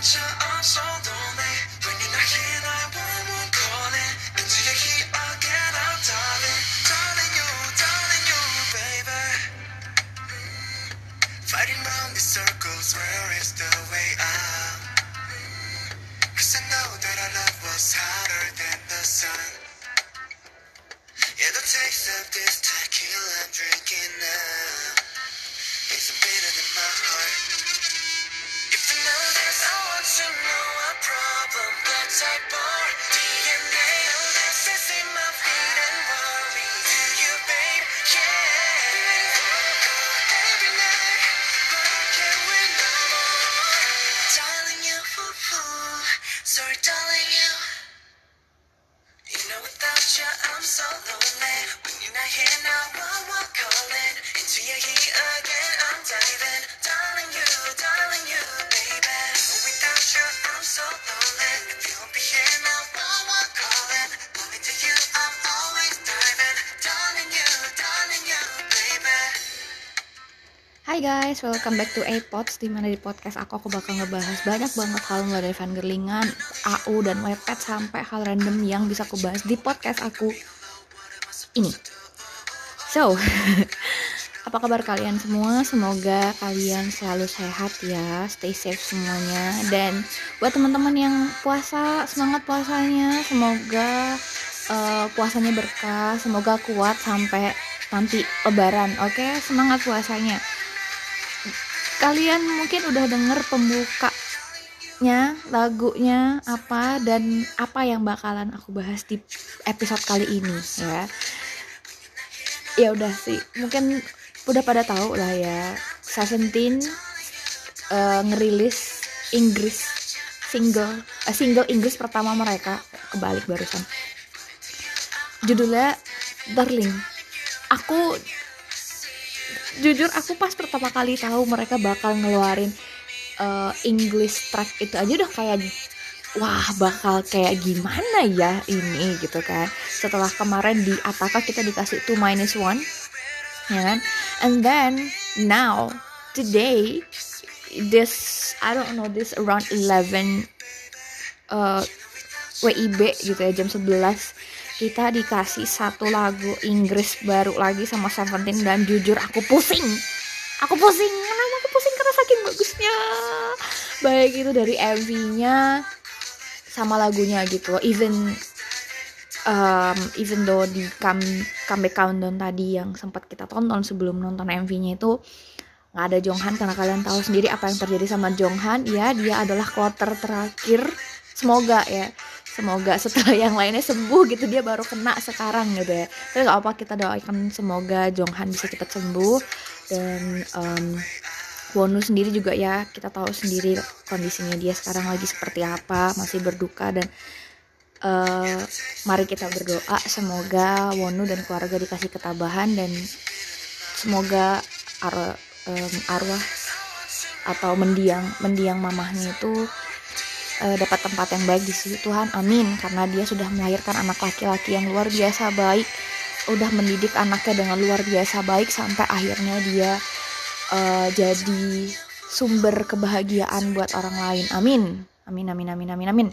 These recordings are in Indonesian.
Shut your eyes Hai guys, welcome back to A-Pods Di mana di podcast aku, aku bakal ngebahas banyak banget hal mulai dari fangirlingan, AU, dan webpad Sampai hal random yang bisa aku bahas di podcast aku ini. So, apa kabar kalian semua? Semoga kalian selalu sehat ya Stay safe semuanya. Dan buat teman-teman yang puasa, semangat puasanya. Semoga eh, puasanya berkah Semoga kuat sampai nanti lebaran Oke, semangat puasanya kalian mungkin udah denger pembukanya lagunya apa dan apa yang bakalan aku bahas di episode kali ini ya. Ya udah sih mungkin udah pada tahu lah ya. Seventeen eh, ngerilis Inggris single eh, single Inggris pertama mereka kebalik barusan. Judulnya Darling. Aku jujur aku pas pertama kali tahu mereka bakal ngeluarin uh, English track itu aja udah kayak wah bakal kayak gimana ya ini? Gitu kan. Setelah kemarin di Ataka kita dikasih 2 minus 1 ya kan? And then now today this I don't know this around 11 uh, WIB gitu ya jam 11 kita dikasih satu lagu Inggris baru lagi sama Seventeen dan jujur aku pusing. Aku pusing kenapa aku pusing? Karena saking bagusnya. Baik itu dari MV-nya sama lagunya gitu. Even um, even though di come, comeback countdown tadi yang sempat kita tonton sebelum nonton MV-nya itu nggak ada Jonghan karena kalian tahu sendiri apa yang terjadi sama Jonghan ya dia adalah quarter terakhir. Semoga ya semoga setelah yang lainnya sembuh gitu dia baru kena sekarang gitu ya. Tapi gak apa kita doakan semoga Jonghan bisa cepat sembuh. Dan um, Wonu sendiri juga ya kita tahu sendiri kondisinya dia sekarang lagi seperti apa masih berduka. Dan uh, mari kita berdoa semoga Wonu dan keluarga dikasih ketabahan. Dan semoga ar um, arwah atau mendiang mendiang mamahnya itu uh, dapat tempat yang baik di sisi Tuhan amin karena dia sudah melahirkan anak laki-laki yang luar biasa baik udah mendidik anaknya dengan luar biasa baik sampai akhirnya dia uh, jadi sumber kebahagiaan buat orang lain amin amin amin amin amin amin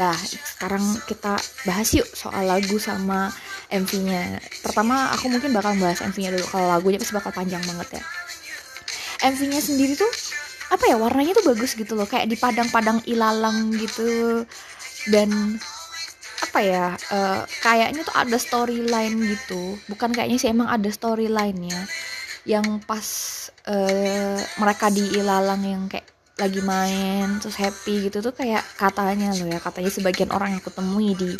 Nah, sekarang kita bahas yuk soal lagu sama MV-nya. Pertama, aku mungkin bakal bahas MV-nya dulu. Kalau lagunya pasti bakal panjang banget ya. MV-nya sendiri tuh apa ya warnanya tuh bagus gitu loh kayak di padang-padang ilalang gitu. Dan apa ya uh, kayaknya tuh ada storyline gitu. Bukan kayaknya sih emang ada storyline-nya. Yang pas uh, mereka di ilalang yang kayak lagi main terus happy gitu tuh kayak katanya loh ya katanya sebagian orang yang aku temui di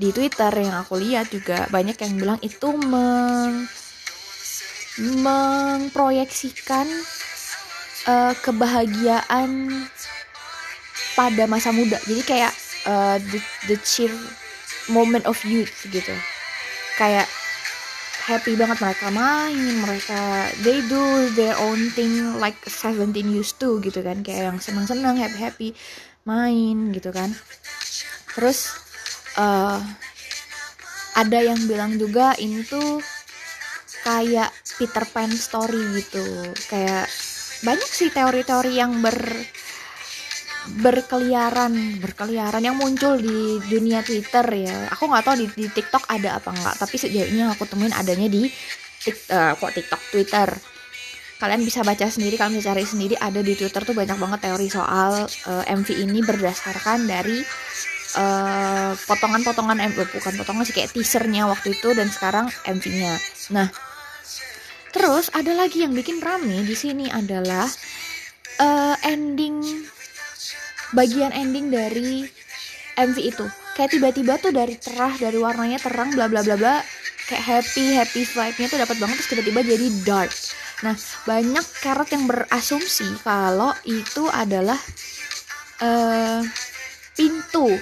di Twitter yang aku lihat juga banyak yang bilang itu meng mengproyeksikan uh, kebahagiaan pada masa muda. Jadi kayak uh, the, the cheer moment of youth gitu. Kayak happy banget mereka main mereka they do their own thing like 17 used to gitu kan. Kayak yang senang-senang happy happy main gitu kan. Terus uh, ada yang bilang juga ini tuh kayak Peter Pan story gitu. Kayak banyak sih teori-teori yang ber berkeliaran berkeliaran yang muncul di dunia Twitter ya. Aku nggak tahu di, di TikTok ada apa enggak tapi sejauh ini yang aku temuin adanya di tik, uh, kok TikTok Twitter. Kalian bisa baca sendiri kalian bisa cari sendiri ada di Twitter tuh banyak banget teori soal uh, MV ini berdasarkan dari uh, potongan-potongan MV bukan potongan sih kayak teasernya waktu itu dan sekarang MV-nya nah terus ada lagi yang bikin rame di sini adalah uh, ending bagian ending dari MV itu kayak tiba-tiba tuh dari cerah dari warnanya terang bla bla bla bla kayak happy happy vibe-nya tuh dapat banget terus tiba-tiba jadi dark Nah, banyak carrot yang berasumsi kalau itu adalah uh, pintu.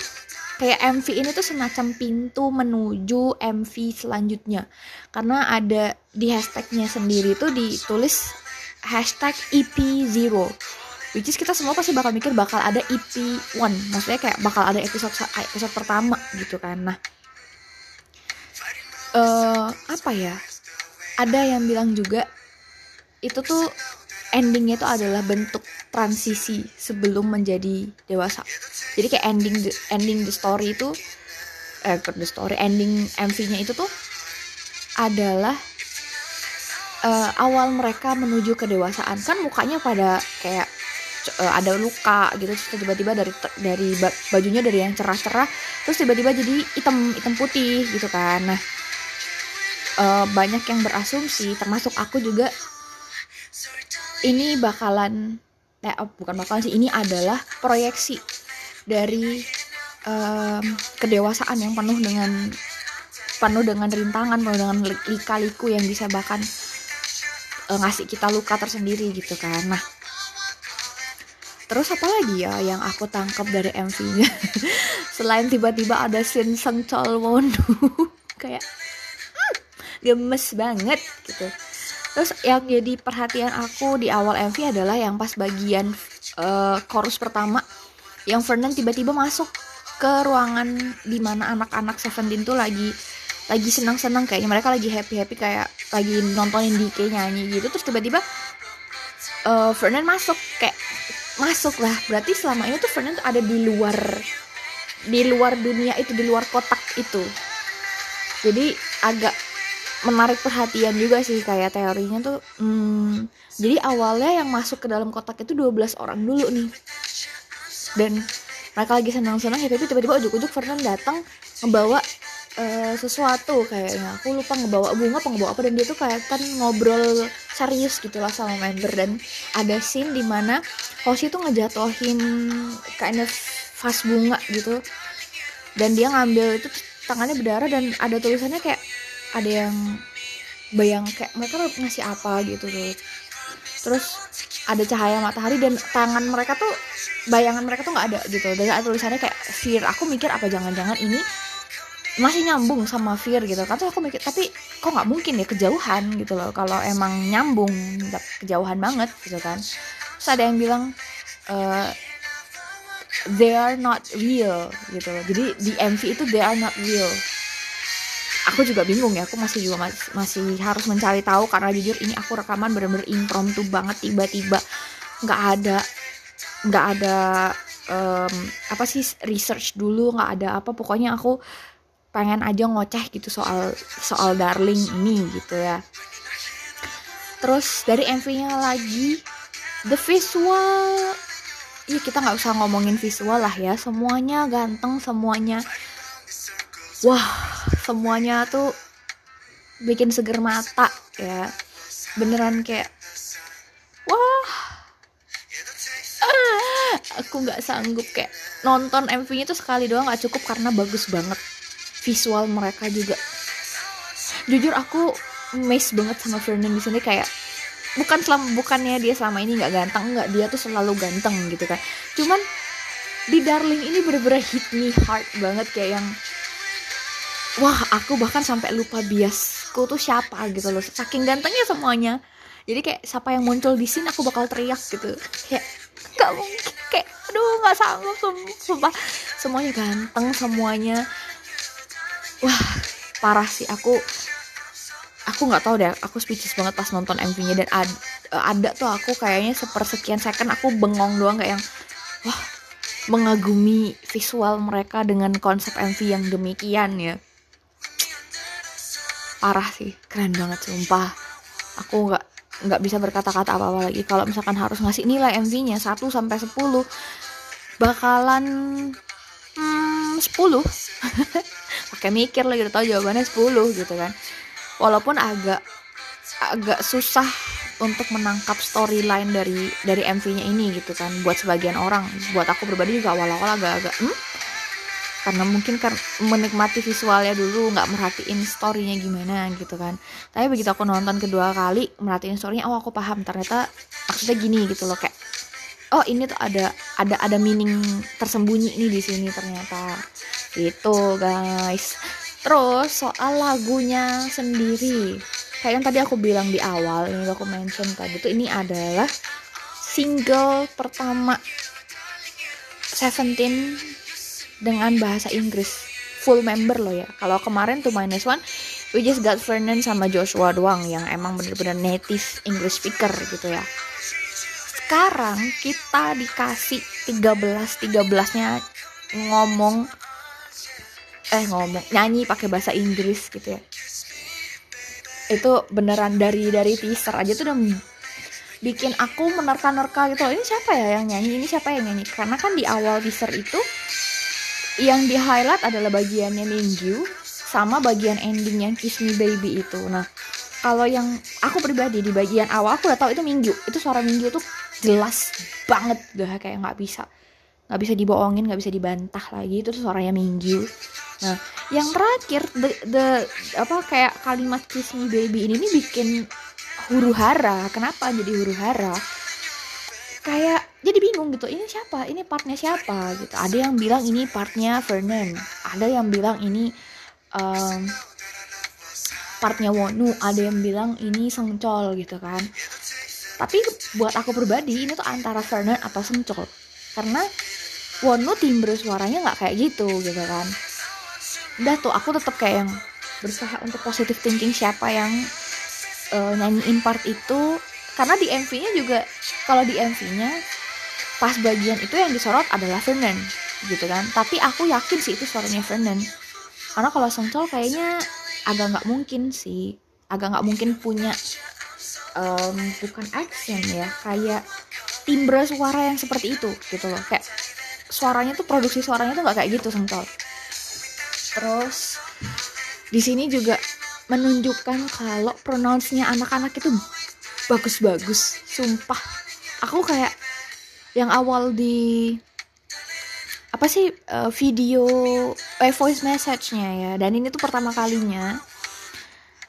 Kayak MV ini tuh semacam pintu menuju MV selanjutnya. Karena ada di hashtagnya sendiri tuh ditulis hashtag EP0. Which is kita semua pasti bakal mikir bakal ada EP1. Maksudnya kayak bakal ada episode episode pertama gitu kan. Nah, uh, apa ya? Ada yang bilang juga itu tuh endingnya itu adalah bentuk transisi sebelum menjadi dewasa. Jadi kayak ending the, ending the story itu eh the story ending MV-nya itu tuh adalah uh, awal mereka menuju kedewasaan. Kan mukanya pada kayak uh, ada luka gitu terus tiba-tiba dari dari bajunya dari yang cerah-cerah terus tiba-tiba jadi hitam hitam putih gitu kan. Nah uh, banyak yang berasumsi termasuk aku juga ini bakalan eh oh, bukan bakalan sih ini adalah proyeksi dari um, kedewasaan yang penuh dengan penuh dengan rintangan penuh dengan lika-liku yang bisa bahkan uh, ngasih kita luka tersendiri gitu kan. Nah terus apa lagi ya yang aku tangkap dari MV-nya selain tiba-tiba ada scene Sang Wonu kayak hmm, gemes banget gitu terus yang jadi perhatian aku di awal MV adalah yang pas bagian uh, chorus pertama. Yang Vernon tiba-tiba masuk ke ruangan di mana anak-anak Seventeen tuh lagi lagi senang-senang. Kayaknya mereka lagi happy-happy kayak lagi nontonin DK nyanyi gitu. Terus tiba-tiba uh, Vernon masuk. Kayak masuk lah. Berarti selama ini tuh Vernon tuh ada di luar di luar dunia itu di luar kotak itu. Jadi agak menarik perhatian juga sih kayak teorinya tuh hmm, jadi awalnya yang masuk ke dalam kotak itu 12 orang dulu nih. Dan mereka lagi senang-senang ya tapi tiba-tiba ujuk-ujuk Fernand datang membawa uh, sesuatu kayaknya. Aku lupa ngebawa bunga apa ngebawa apa dan dia tuh kayak kan ngobrol serius gitu lah sama member. Dan ada scene di mana Hoshi tuh ngejatohin kind of vas bunga gitu. Dan dia ngambil itu tangannya berdarah dan ada tulisannya kayak ada yang bayang kayak mereka ngasih apa gitu tuh. Terus ada cahaya matahari dan tangan mereka tuh bayangan mereka tuh nggak ada gitu. Dan ada tulisannya kayak fear aku mikir apa jangan-jangan ini masih nyambung sama fear gitu kan. Tuh aku mikir tapi kok nggak mungkin ya kejauhan gitu loh. Kalau emang nyambung kejauhan banget gitu kan. Terus ada yang bilang uh, they are not real gitu loh. Jadi di MV itu they are not real aku juga bingung ya aku masih juga masih, masih harus mencari tahu karena jujur ini aku rekaman bener-bener impromptu banget tiba-tiba nggak ada nggak ada um, apa sih research dulu nggak ada apa pokoknya aku pengen aja ngoceh gitu soal soal darling ini gitu ya. Terus dari MV-nya lagi the visual. Ya kita nggak usah ngomongin visual lah ya semuanya ganteng semuanya wah semuanya tuh bikin seger mata ya. Beneran kayak wah ah, aku nggak sanggup. Kayak nonton MV-nya tuh sekali doang nggak cukup karena bagus banget visual mereka juga. Jujur aku amazed banget sama Fernand di sini kayak bukan selama bukannya dia selama ini nggak ganteng nggak dia tuh selalu ganteng gitu kan. Cuman di Darling ini bener-bener hit me hard banget kayak yang wah aku bahkan sampai lupa biasku tuh siapa gitu loh. Saking gantengnya semuanya. Jadi kayak siapa yang muncul di sini aku bakal teriak gitu. Kayak nggak mungkin. Kayak aduh nggak sanggup sumpah. Semuanya ganteng semuanya. Wah parah sih. Aku aku nggak tahu deh. Aku speechless banget pas nonton MV-nya dan ada, ada tuh aku kayaknya sepersekian second aku bengong doang kayak yang wah mengagumi visual mereka dengan konsep MV yang demikian ya parah sih. Keren banget sumpah. Aku nggak nggak bisa berkata-kata apa-apa lagi. Kalau misalkan harus ngasih nilai MV-nya 1 sampai 10 bakalan hmm, 10 pakai mikir lagi udah tahu jawabannya 10 gitu kan. Walaupun agak agak susah untuk menangkap storyline dari dari MV-nya ini gitu kan. Buat sebagian orang. Buat aku pribadi juga awal-awal agak-agak hmm? Karena mungkin kan menikmati visualnya dulu nggak merhatiin storynya gimana gitu kan. Tapi begitu aku nonton kedua kali merhatiin storynya oh aku paham ternyata maksudnya gini gitu loh kayak oh ini tuh ada ada ada meaning tersembunyi nih di sini ternyata. Itu guys. Terus soal lagunya sendiri. Kayak yang tadi aku bilang di awal ini aku mention tadi tuh ini adalah single pertama Seventeen dengan bahasa Inggris. Full member loh ya. Kalau kemarin tuh minus one we just got Fernand sama Joshua doang yang emang bener-bener native English speaker gitu ya. Sekarang kita dikasih 13 13 nya ngomong eh ngomong nyanyi pakai bahasa Inggris gitu ya. Itu beneran dari dari teaser aja tuh udah bikin aku menerka-nerka gitu. Ini siapa ya yang nyanyi? Ini siapa yang nyanyi? Karena kan di awal teaser itu yang di highlight adalah bagiannya Minggu sama bagian ending yang Kiss Me Baby itu. Nah, kalau yang aku pribadi di bagian awal aku udah tahu itu Minggu. Itu suara Minggu tuh jelas banget udah kayak nggak bisa nggak bisa dibohongin nggak bisa dibantah lagi itu suaranya Minggu. Nah, yang terakhir the, the apa kayak kalimat Kiss Me Baby ini nih bikin huru hara. Kenapa jadi huru hara? kayak jadi bingung gitu ini siapa? Ini partnya siapa? Gitu. Ada yang bilang ini partnya Vernon ada yang bilang ini um, partnya Wonu ada yang bilang ini Sengcol gitu kan. Tapi buat aku pribadi ini tuh antara Vernon atau Sengcol karena Wonu timbre suaranya nggak kayak gitu gitu kan. Udah tuh aku tetap kayak yang berusaha untuk positive thinking siapa yang uh, nyanyiin part itu. Karena di MV-nya juga kalau di MV-nya pas bagian itu yang disorot adalah Vernon gitu kan. Tapi aku yakin sih itu suaranya Vernon. Karena kalau Songchol kayaknya agak nggak mungkin sih. Agak nggak mungkin punya um, bukan accent ya kayak timbre suara yang seperti itu gitu loh. Kayak suaranya tuh produksi suaranya tuh nggak kayak gitu Songchol terus di sini juga menunjukkan kalau pronounce-nya anak-anak itu bagus-bagus sumpah. Aku kayak yang awal di apa sih uh, video eh, voice message-nya ya. Dan ini tuh pertama kalinya.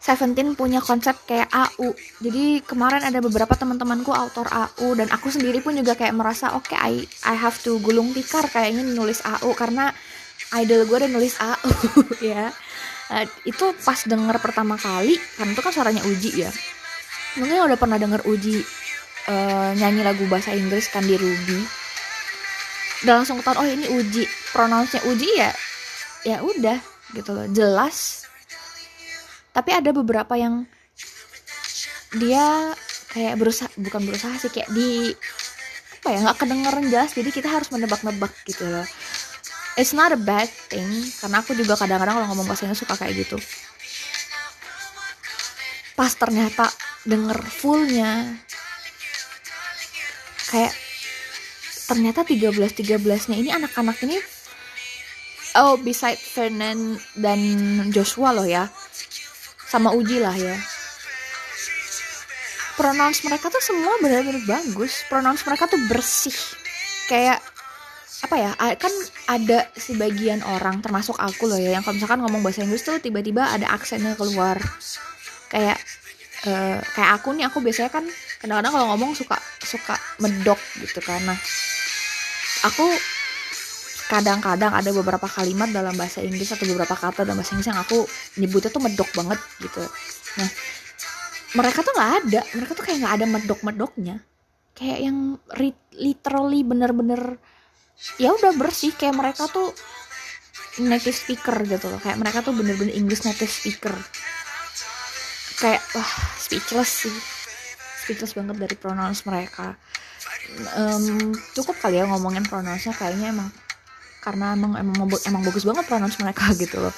Seventeen punya konsep kayak AU jadi kemarin ada beberapa teman-temanku autor AU dan aku sendiri pun juga kayak merasa oke okay, I I have to gulung tikar kayaknya nulis AU karena idol gue udah nulis AU ya. Uh, itu pas denger pertama kali kan itu kan suaranya Uji ya. Mungkin udah pernah denger Uji uh, nyanyi lagu bahasa Inggris kan di Ruby. Udah langsung ketahuan oh ini Uji pronounce-nya Uji ya? Ya udah gitu loh. Jelas. Tapi ada beberapa yang dia kayak berusaha bukan berusaha sih kayak di apa ya nggak kedengeran jelas jadi kita harus menebak-nebak gitu loh. It's not a bad thing karena aku juga kadang-kadang kalau ngomong bahasa Inggris suka kayak gitu. Pas ternyata denger fullnya kayak ternyata 13 13 nya ini anak-anak ini oh beside Fernand dan Joshua loh ya. Sama Uji lah ya. Pronounce mereka tuh semua benar-benar bagus. Pronounce mereka tuh bersih. Kayak apa ya kan ada sebagian orang termasuk aku loh ya yang kalau misalkan ngomong bahasa Inggris tuh tiba-tiba ada aksennya keluar. Kayak uh, kayak aku nih aku biasanya kan kadang-kadang kalau ngomong suka suka medok gitu nah aku kadang-kadang ada beberapa kalimat dalam bahasa Inggris atau beberapa kata dalam bahasa Inggris yang aku nyebutnya tuh medok banget gitu. Nah mereka tuh nggak ada. Mereka tuh kayak nggak ada medok-medoknya. Kayak yang literally bener-bener ya udah bersih. Kayak mereka tuh native speaker gitu loh. Kayak mereka tuh bener-bener English native speaker. Kayak wah speechless sih speechless banget dari pronounce mereka. Em, cukup kali ya ngomongin pronounce kayaknya emang karena emang emang emang bagus banget pronounce mereka gitu loh.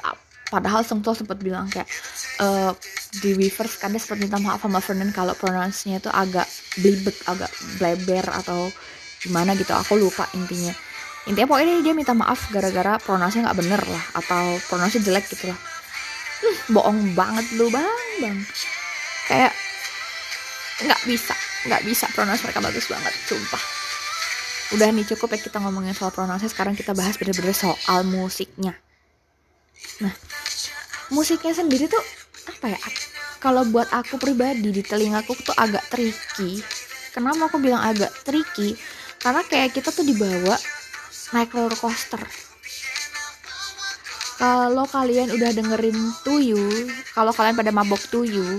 Pa- padahal Sengto sempat bilang kayak eh, di Weavers kan dia sempat minta maaf sama Vernon kalau pronounce-nya itu agak blibet agak bleber atau gimana gitu. Aku lupa intinya. Intinya pokoknya dia minta maaf gara-gara pronounce-nya nggak bener lah atau pronounce jelek gitu lah. Hmm, bohong banget lu bang bang kayak nggak bisa. Nggak bisa pronounce mereka bagus banget sumpah. Udah nih cukup ya kita ngomongin soal pronounce sekarang kita bahas bener-bener soal musiknya. Nah musiknya sendiri tuh apa ya? Kalau buat aku pribadi di telingaku tuh agak tricky. Kenapa aku bilang agak tricky? Karena kayak kita tuh dibawa naik roller coaster. Kalau kalian udah dengerin Tuyu, kalau kalian pada mabok Tuyu,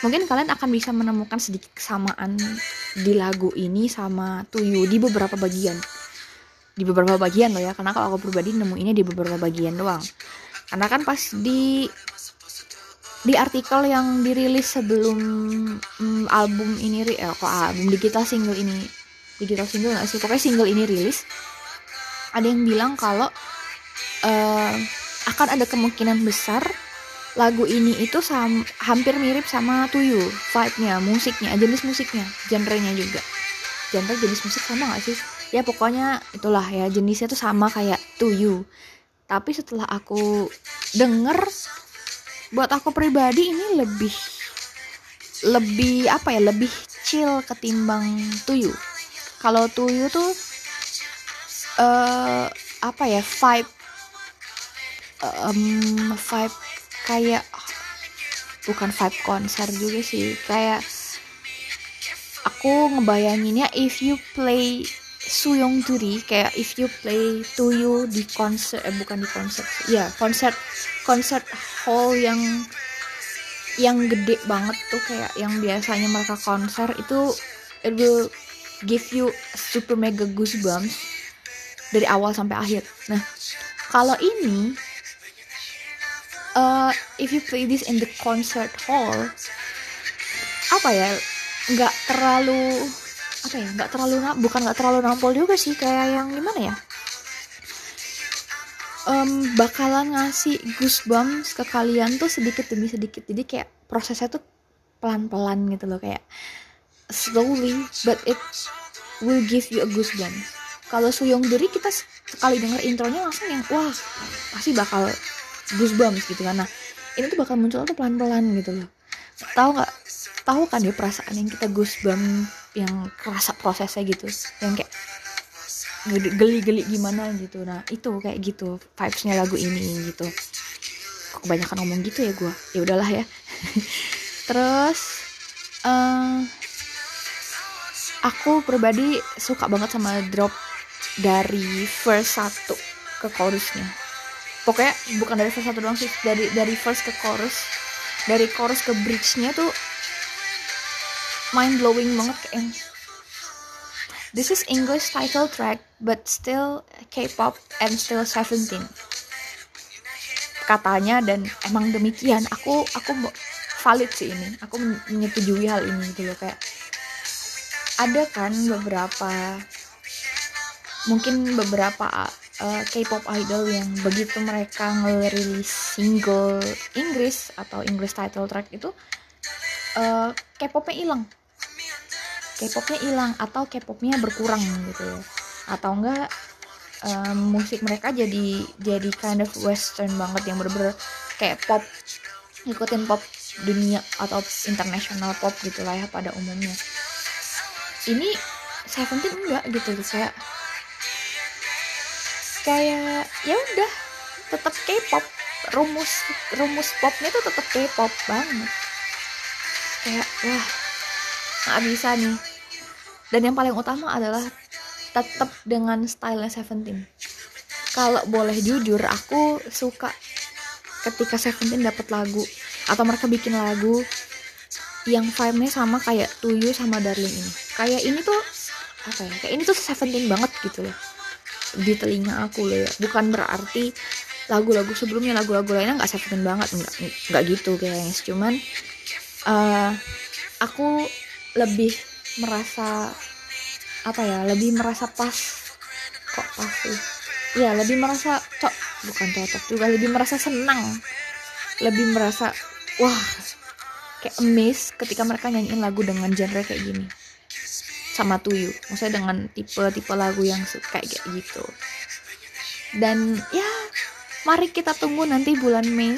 mungkin kalian akan bisa menemukan sedikit kesamaan di lagu ini sama Tuyu di beberapa bagian. Di beberapa bagian loh ya, karena kalau aku pribadi nemuinnya di beberapa bagian doang. Karena kan pas di di artikel yang dirilis sebelum mm, album ini eh, kok album digital single ini digital single nggak sih pokoknya single ini rilis ada yang bilang kalau eh, akan ada kemungkinan besar lagu ini itu sam- hampir mirip sama Tuyu vibe-nya, musiknya, jenis musiknya, genrenya juga. Genre jenis musik sama gak sih? Ya pokoknya itulah ya jenisnya tuh sama kayak Tuyu. Tapi setelah aku denger, buat aku pribadi ini lebih lebih apa ya lebih chill ketimbang Tuyu. Kalau Tuyu tuh eh apa ya vibe um, vibe kayak bukan vibe konser juga sih. Kayak aku ngebayanginnya if you play Suyong Duri kayak if you play Tuyu di konser eh bukan di konser ya konser konser hall yang yang gede banget tuh kayak yang biasanya mereka konser itu it will give you super mega goosebumps dari awal sampai akhir. Nah kalau ini uh, if you play this in the concert hall apa ya nggak terlalu apa ya nggak terlalu bukan nggak terlalu nampol juga sih kayak yang gimana ya? Em, bakalan ngasih goosebumps ke kalian tuh sedikit demi sedikit. Jadi kayak prosesnya tuh pelan-pelan gitu loh kayak slowly but it will give you a goosebumps. Kalau Suyong Duri kita sekali denger intronya langsung yang wah pasti bakal goosebumps gitu kan. Nah ini tuh bakal muncul tuh pelan-pelan gitu loh. Tahu nggak? Tahu kan ya perasaan yang kita goosebumps yang kerasa prosesnya gitu. Yang kayak geli- geli-geli gimana gitu. Nah itu kayak gitu vibesnya lagu ini gitu. Kok kebanyakan ngomong gitu ya gue ya udahlah ya. Terus eh, aku pribadi suka banget sama drop dari verse 1 ke chorusnya pokoknya bukan dari verse 1 doang sih dari dari verse ke chorus dari chorus ke bridge-nya tuh mind blowing banget kayak This is English title track but still K-pop and still 17 katanya dan emang demikian. Aku aku valid sih ini. Aku men- menyetujui hal ini gitu loh kayak ada kan beberapa mungkin beberapa uh, K-pop idol yang begitu mereka ngerilis single Inggris atau English title track itu uh, K-popnya hilang. K-popnya hilang atau K-popnya berkurang gitu ya. Atau enggak um, musik mereka jadi jadi kind of western banget yang bener-bener kayak pop ngikutin pop dunia atau international pop gitu lah ya pada umumnya. Ini Seventeen enggak gitu kayak kayak ya udah tetap K-pop. Rumus rumus popnya tuh tetap K-pop banget. Kayak wah nggak bisa nih. Dan yang paling utama adalah tetap dengan stylenya Seventeen. Kalau boleh jujur aku suka ketika Seventeen dapat lagu atau mereka bikin lagu yang vibe-nya sama kayak Tuyu sama Darling ini. Kayak ini tuh apa ya kayak ini tuh Seventeen banget gitu loh di telinga aku loh ya. Bukan berarti lagu-lagu sebelumnya lagu-lagu lainnya nggak Seventeen banget nggak nggak gitu kayaknya cuman eh, aku lebih merasa apa ya lebih merasa pas. Kok pas sih? Ya lebih merasa cok bukan cocok juga lebih merasa senang. Lebih merasa wah kayak amazed ketika mereka nyanyiin lagu dengan genre kayak gini sama Tuyu. Maksudnya dengan tipe-tipe lagu yang suka kayak gitu. Dan ya mari kita tunggu nanti bulan Mei.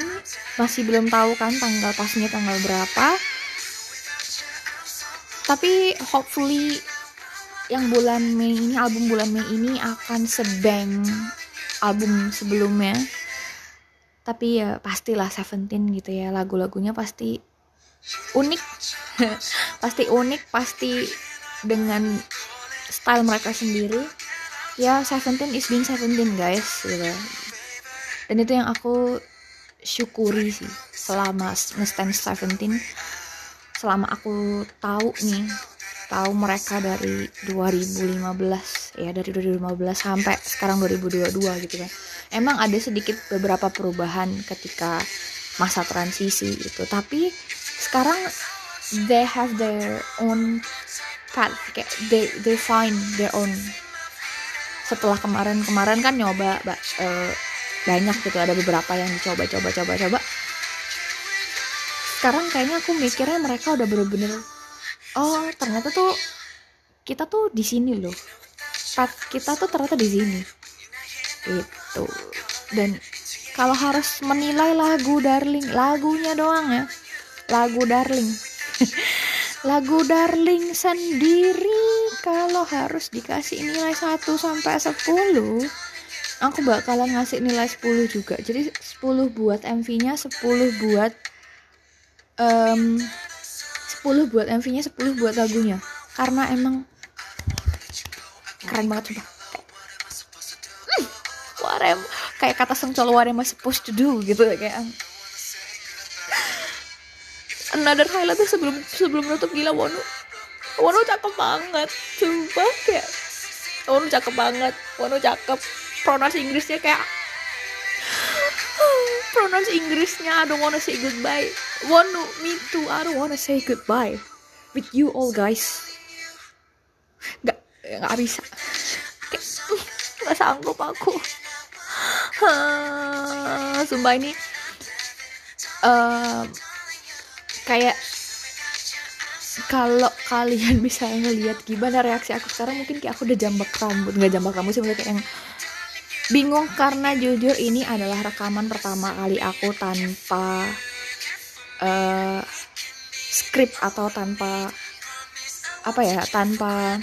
Masih belum tahu kan tanggal pastinya tanggal berapa. Tapi hopefully yang bulan Mei ini album bulan Mei ini akan sebang album sebelumnya. Tapi ya pastilah Seventeen gitu ya lagu-lagunya pasti unik. Pasti unik pasti dengan style mereka sendiri ya Seventeen is being Seventeen guys gitu. Dan itu yang aku syukuri sih selama nge-stand Seventeen selama aku tahu nih tahu mereka dari 2015 ya dari 2015 sampai sekarang 2022 gitu kan. Emang ada sedikit beberapa perubahan ketika masa transisi itu tapi sekarang they have their own path kayak they they find their own. Setelah kemarin-kemarin kan nyoba uh, banyak gitu ada beberapa yang dicoba coba coba coba. Sekarang kayaknya aku mikirnya mereka udah bener-bener oh ternyata tuh kita tuh di sini loh. Kita tuh ternyata di sini. Itu dan kalau harus menilai lagu darling lagunya doang ya. Lagu darling lagu darling sendiri kalau harus dikasih nilai 1 sampai 10 aku bakalan ngasih nilai 10 juga. Jadi 10 buat MV nya 10 buat um, 10 buat MV-nya 10 buat lagunya. Karena emang keren banget coba hmm, kayak kata sencol warem supposed to do gitu. Ya kayak another highlight tuh sebelum sebelum nutup gila Wonu. Wonu cakep banget coba kayak Wonu cakep banget Wonu cakep. Pronounce Inggrisnya kayak pronounce Inggrisnya I don't wanna say goodbye. Wanna me too I don't wanna say goodbye with you all guys. Nggak nggak bisa. Nggak sanggup aku. Sumpah ini uh, kayak kalau kalian bisa ngelihat gimana reaksi aku sekarang mungkin kayak aku udah jambak rambut. Nggak jambak rambut sih kayak yang bingung karena jujur ini adalah rekaman pertama kali aku tanpa uh, skrip atau tanpa apa ya tanpa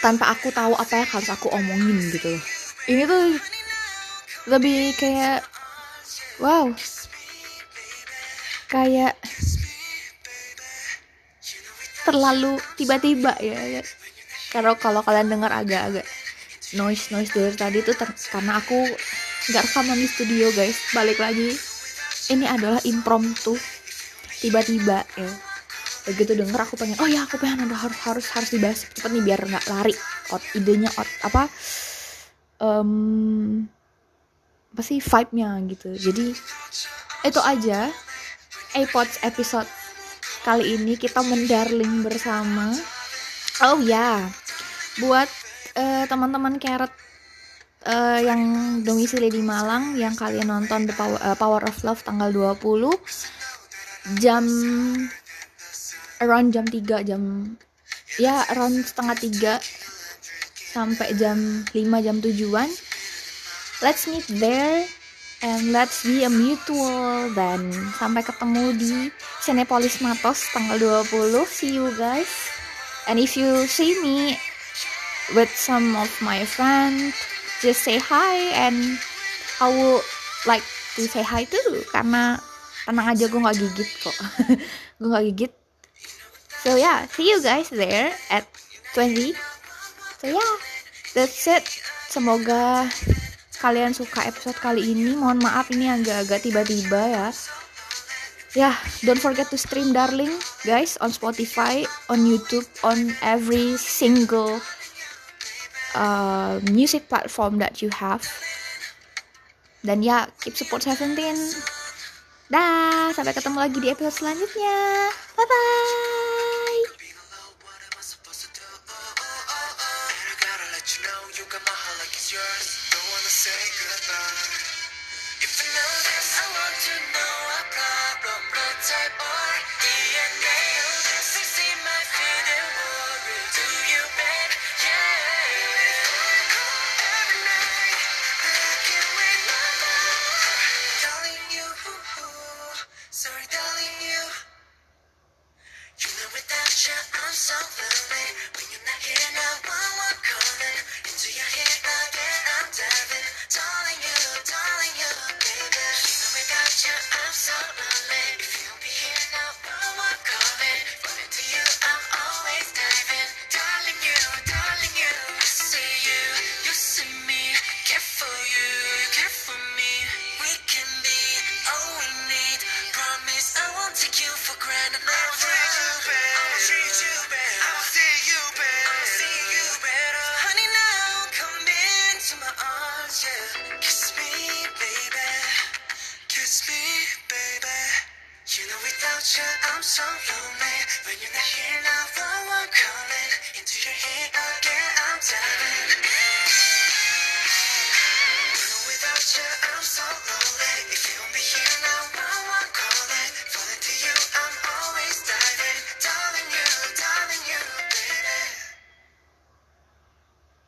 tanpa aku tahu apa yang harus aku omongin gitu loh. Ini tuh lebih kayak wow kayak terlalu tiba-tiba ya, ya. kalau kalau kalian dengar agak-agak noise noise dari tadi tuh karena aku nggak rekaman di studio guys. Balik lagi. Ini adalah impromptu. Tiba-tiba ya. Begitu denger aku pengen oh ya aku pengen ada harus harus harus dibahas cepet nih biar nggak lari. Out idenya out apa um, apa sih vibe-nya gitu. Jadi itu aja iPods episode kali ini kita mendarling bersama. Oh ya. Buat uh, teman-teman carrot uh, yang domisili di Malang yang kalian nonton The Power, uh, Power of Love tanggal 20 jam around jam 3 jam ya around setengah 3 sampai jam 5 jam tujuan. Let's meet there and let's be a mutual dan sampai ketemu di Cinepolis Matos tanggal 20 see you guys. And if you see me with some of my friends just say hi and I would like to say hi too. Karena tenang aja gue nggak gigit kok. Gue nggak gigit. So yeah see you guys there at 20 so yeah that's it. Semoga kalian suka episode kali ini mohon maaf ini agak-agak tiba-tiba ya. Ya yeah, don't forget to stream darling guys on Spotify on YouTube on every single uh, music platform that you have. Dan ya keep support Seventeen. Dah sampai ketemu lagi di episode selanjutnya. Bye bye